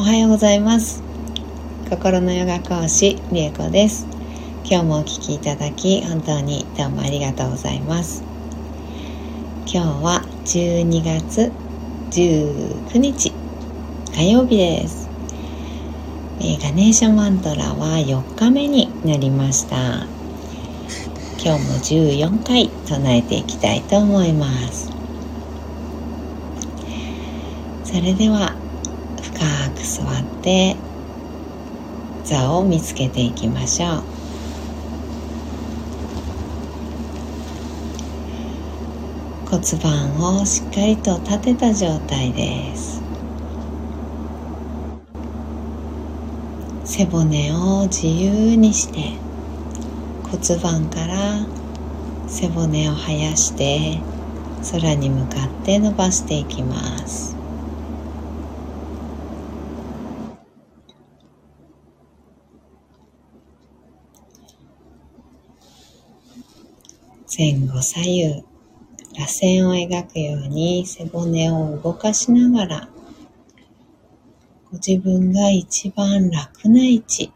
おはようございます。心のヨガ講師りえこです。今日もお聴きいただき本当にどうもありがとうございます。今日は12月19日火曜日です。えー、ガネーシャマントラは4日目になりました。今日も14回唱えていきたいと思います。それでは深く座って座を見つけていきましょう。骨盤をしっかりと立てた状態です。背骨を自由にして骨盤から背骨を生やして空に向かって伸ばしていきます。前後左右螺旋を描くように背骨を動かしながらご自分が一番楽な位置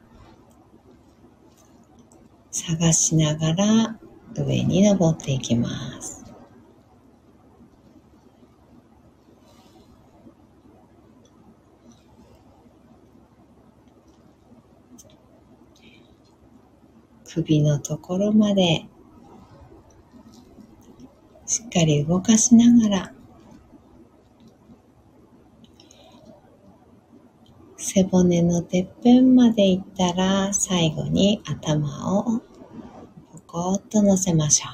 探しながら上に登っていきます。首のところまでしっかり動かしながら背骨のてっぺんまでいったら最後に頭をポコッと乗せましょ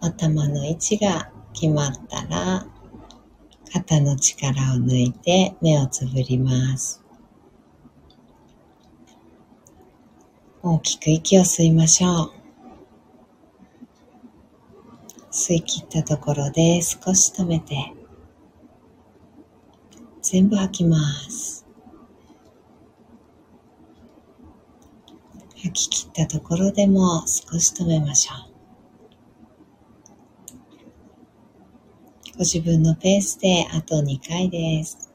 う。頭の位置が決まったら肩の力を抜いて目をつぶります。大きく息を吸いましょう。吸い切ったところで少し止めて全部吐きます。吐き切ったところでも少し止めましょう。ご自分のペースであと2回です。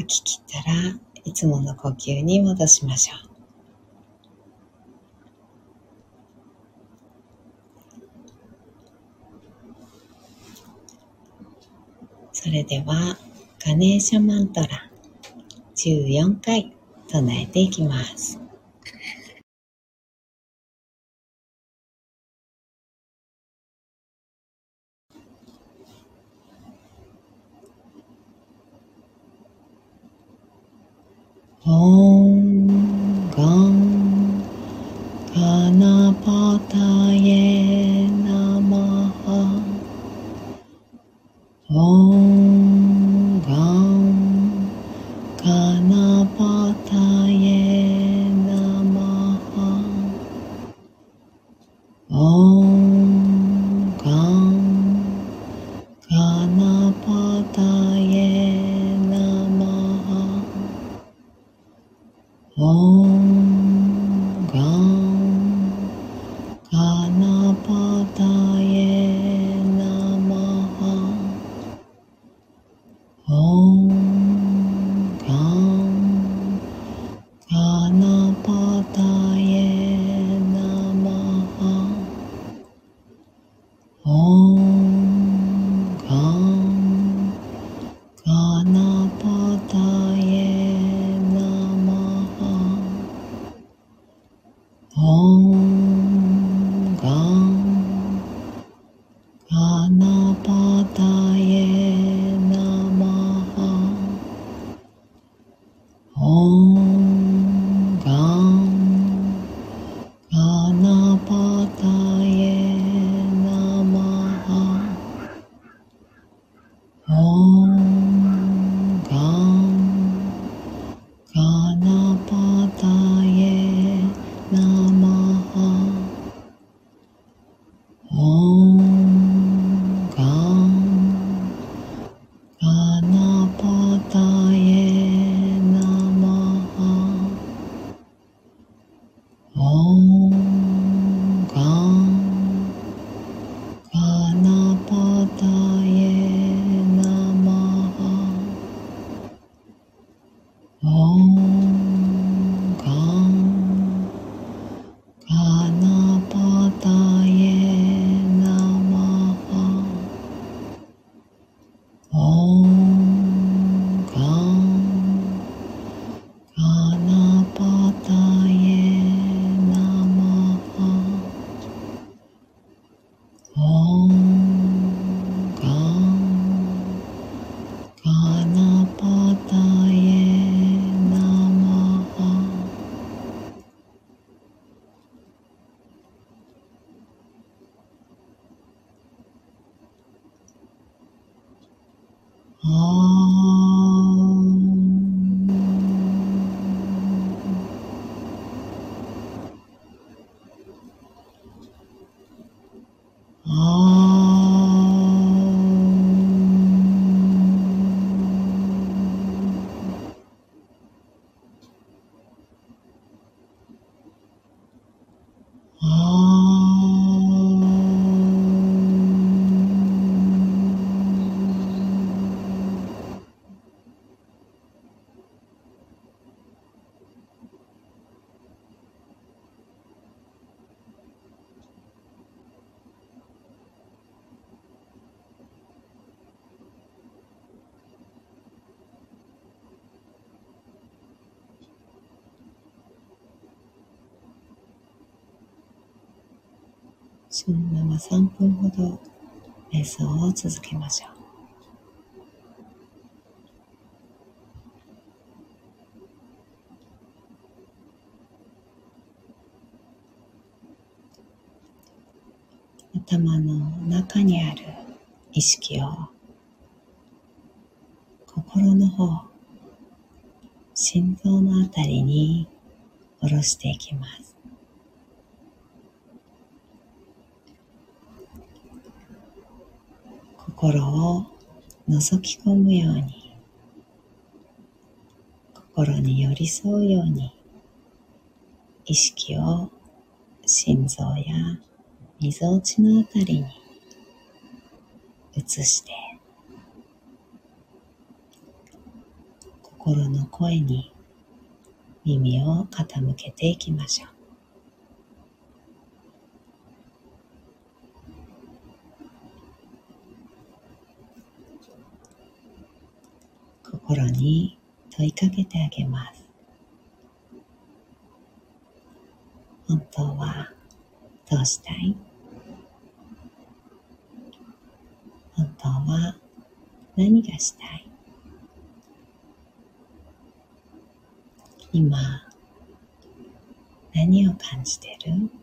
吐き切ったらいつもの呼吸に戻しましょう。それではガネーシャマントラ14回唱えていきます。そのまま3分ほど瞑想を続けましょう。頭の中にある意識を心の方、心臓のあたりに下ろしていきます。心を覗き込むように心に寄り添うように意識を心臓やみぞおちのあたりに移して心の声に耳を傾けていきましょう。心に問いかけてあげます。本当はどうしたい？本当は何がしたい？今何を感じてる？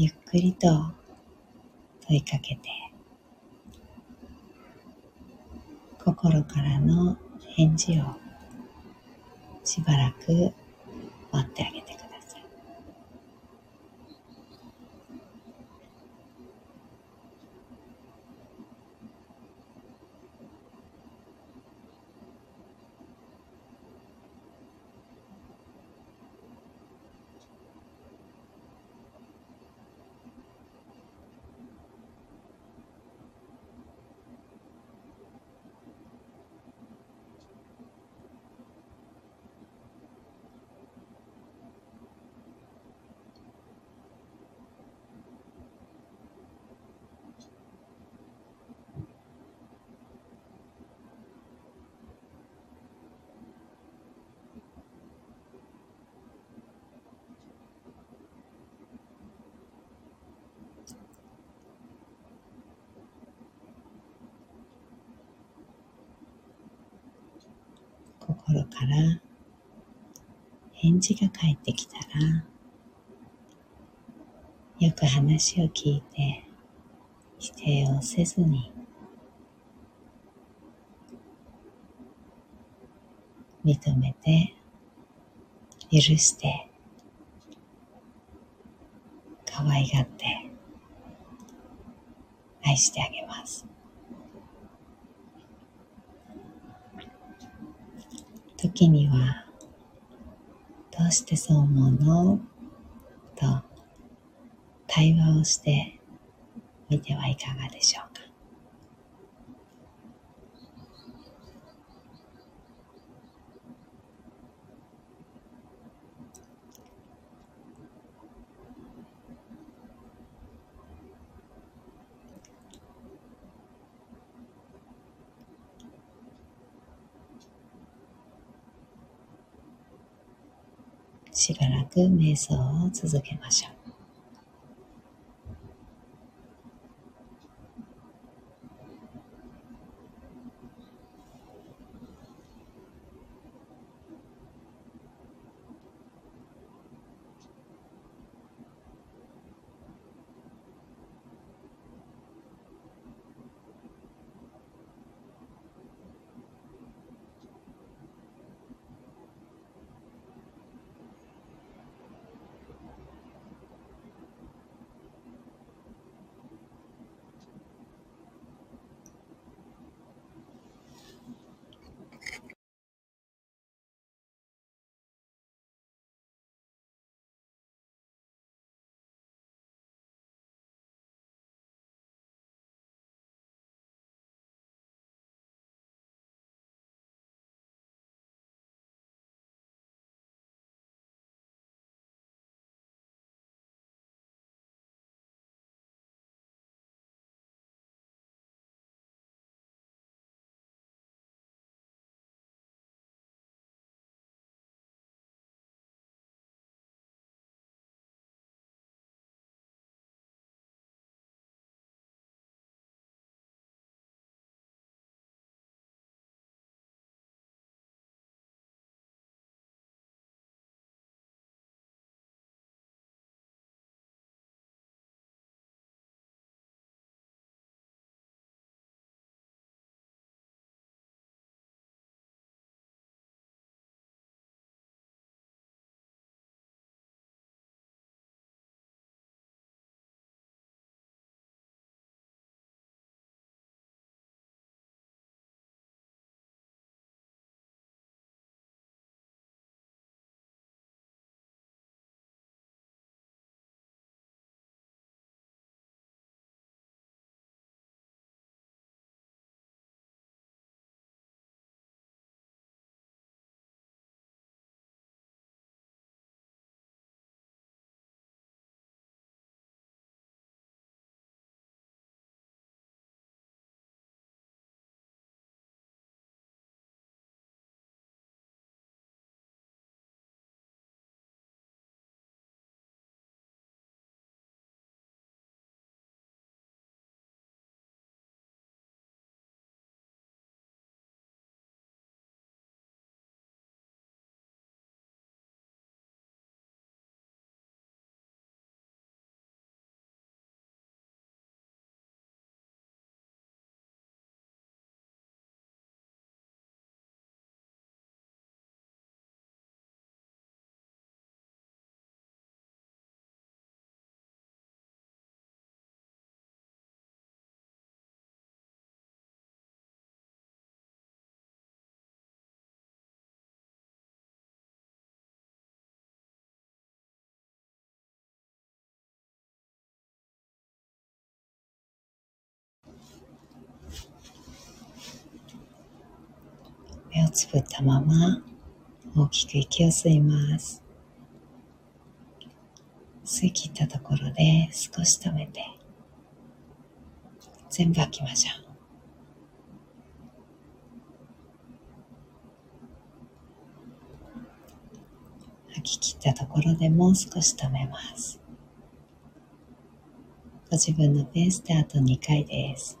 ゆっくりと問いかけて。心からの返事をしばらく待ってあげてください。心から返事が返ってきたらよく話を聞いて否定をせずに認めて許して可愛がって愛してあげます。時には、どうしてそう思うの？と対話をしてみてはいかがでしょうか。しばらく瞑想を続けましょう。をつぶったまま大きく息を吸います。吸い切ったところで少し止めて全部吐きましょう。吐き切ったところでもう少し止めます。ご自分のペースであと2回です。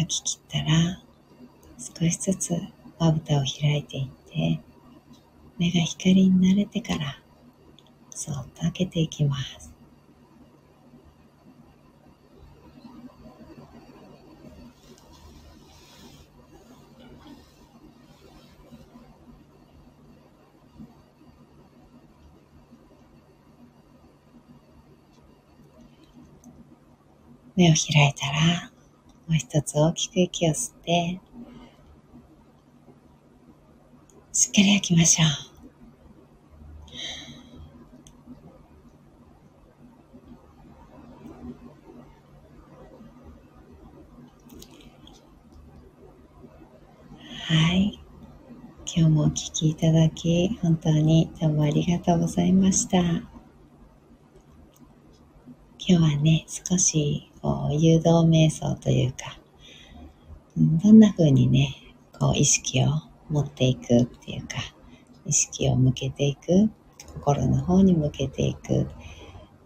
吐き切ったら少しずつまぶたを開いていって目が光に慣れてからそっと開けていきます。目を開いたらう一つ大きく息を吸って、しっかり吐きましょう。はい。今日もお聴きいただき、本当にどうもありがとうございました。今日はね、少し誘導瞑想というか、どんな風にね、こう意識を持っていくっていうか、意識を向けていく、心の方に向けていく、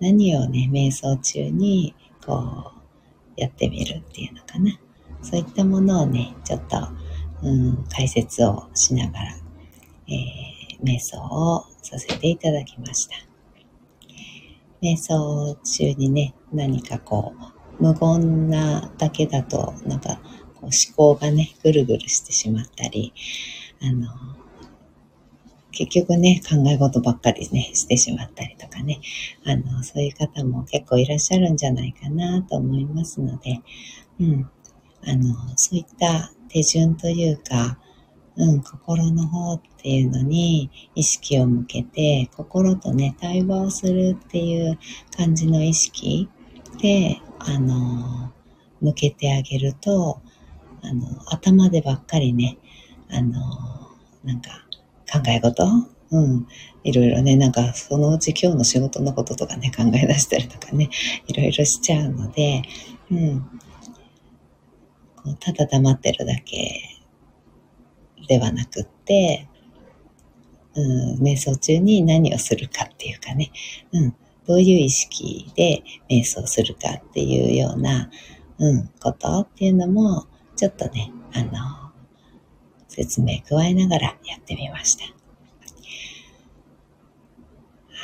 何をね、瞑想中にこうやってみるっていうのかな。そういったものをね、ちょっと、うん、解説をしながら、えー、瞑想をさせていただきました。瞑想中にね、何かこう、無言なだけだと、なんか、こう思考がね、ぐるぐるしてしまったり、あの、結局ね、考え事ばっかりね、してしまったりとかね、あの、そういう方も結構いらっしゃるんじゃないかなと思いますので、うん、あの、そういった手順というか、うん、心の方っていうのに意識を向けて、心とね、対話をするっていう感じの意識で、あの、向けてあげると、あの、頭でばっかりね、あの、なんか考え事うん。いろいろね、なんかそのうち今日の仕事のこととかね、考え出したりとかね、いろいろしちゃうので、うん。こうただ黙ってるだけではなくって、うん、瞑想中に何をするかっていうかね、うん、どういう意識で瞑想するかっていうような、うん、ことっていうのも、ちょっとね、あの、説明加えながらやってみました。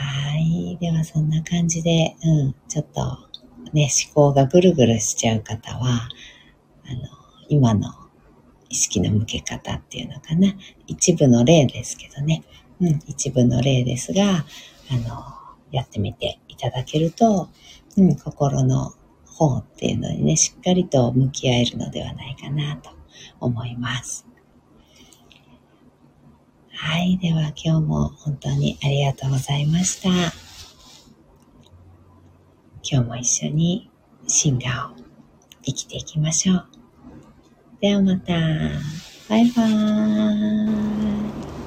はい。では、そんな感じで、うん、ちょっとね、思考がぐるぐるしちゃう方は、あの、今の意識の向け方っていうのかな。一部の例ですけどね。うん、一部の例ですが、あの、やってみていただけると、うん、心の方っていうのにね、しっかりと向き合えるのではないかなと思います。はい。では今日も本当にありがとうございました。今日も一緒に進化を生きていきましょう。ではまた。バイバーイ。